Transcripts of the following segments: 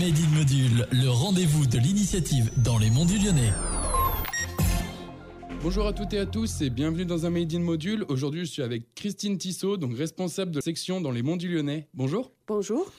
Made in Module, le rendez-vous de l'initiative dans les monts du Lyonnais. Bonjour à toutes et à tous et bienvenue dans un Made in Module. Aujourd'hui, je suis avec Christine Tissot, donc responsable de section dans les monts du Lyonnais. Bonjour. Bonjour.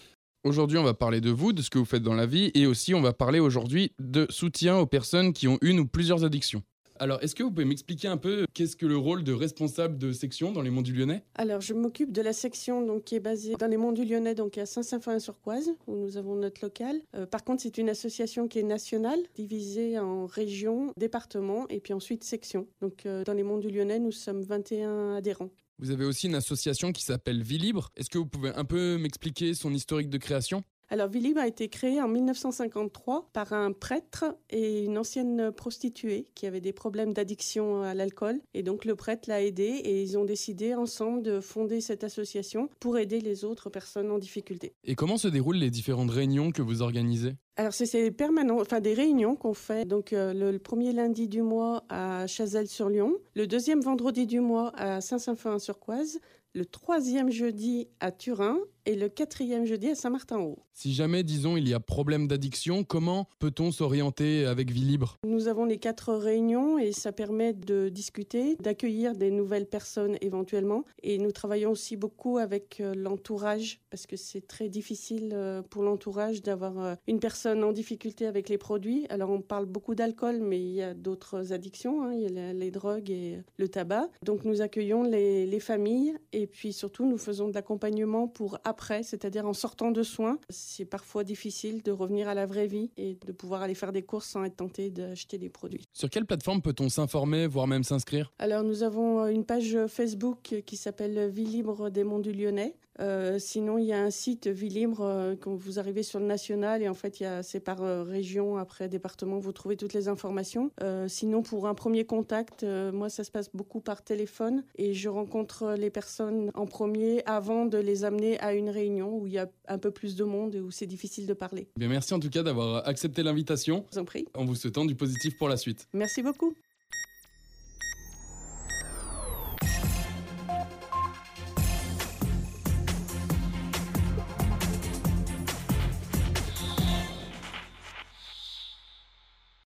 Aujourd'hui, on va parler de vous, de ce que vous faites dans la vie et aussi on va parler aujourd'hui de soutien aux personnes qui ont une ou plusieurs addictions. Alors, est-ce que vous pouvez m'expliquer un peu qu'est-ce que le rôle de responsable de section dans les Monts du Lyonnais? Alors, je m'occupe de la section donc, qui est basée dans les Monts du Lyonnais, donc à Saint-Symphorien-sur-Coise, où nous avons notre local. Euh, par contre, c'est une association qui est nationale, divisée en régions, départements et puis ensuite sections. Donc, euh, dans les Monts du Lyonnais, nous sommes 21 adhérents. Vous avez aussi une association qui s'appelle Vie Libre. Est-ce que vous pouvez un peu m'expliquer son historique de création? Alors, Villib a été créé en 1953 par un prêtre et une ancienne prostituée qui avait des problèmes d'addiction à l'alcool. Et donc, le prêtre l'a aidé et ils ont décidé ensemble de fonder cette association pour aider les autres personnes en difficulté. Et comment se déroulent les différentes réunions que vous organisez? Alors c'est permanent, enfin des réunions qu'on fait donc euh, le, premier lundi du mois à Chazelles-sur-Lyon, le deuxième vendredi du mois à Saint-Symphorin-sur-Coise, le troisième jeudi à Turin et le quatrième jeudi à Saint-Martin-Haut. Si jamais, disons, il y a problème d'addiction, comment peut-on s'orienter avec Vie Libre? Nous avons les quatre réunions et ça permet de discuter, d'accueillir des nouvelles personnes éventuellement. Et nous travaillons aussi beaucoup avec euh, l'entourage parce que c'est très difficile euh, pour l'entourage d'avoir une personne en difficulté avec les produits. Alors on parle beaucoup d'alcool, mais il y a d'autres addictions, hein. il y a les drogues et le tabac. Donc nous accueillons les, les familles et puis surtout nous faisons de l'accompagnement pour après, c'est-à-dire en sortant de soins. C'est parfois difficile de revenir à la vraie vie et de pouvoir aller faire des courses sans être tenté d'acheter des produits. Sur quelle plateforme peut-on s'informer, voire même s'inscrire? Alors nous avons une page Facebook qui s'appelle Vie libre des monts du Lyonnais. Euh, sinon, il y a un site Vie Libre euh, quand vous arrivez sur le national et en fait, c'est par euh, région, après département, vous trouvez toutes les informations. sinon, pour un premier contact, moi, ça se passe beaucoup par téléphone et je rencontre les personnes en premier avant de les amener à une réunion où il y a un peu plus de monde et où c'est difficile de parler. Bien, merci en tout cas d'avoir accepté l'invitation. Je vous en prie. En vous souhaitant du positif pour la suite. Merci beaucoup.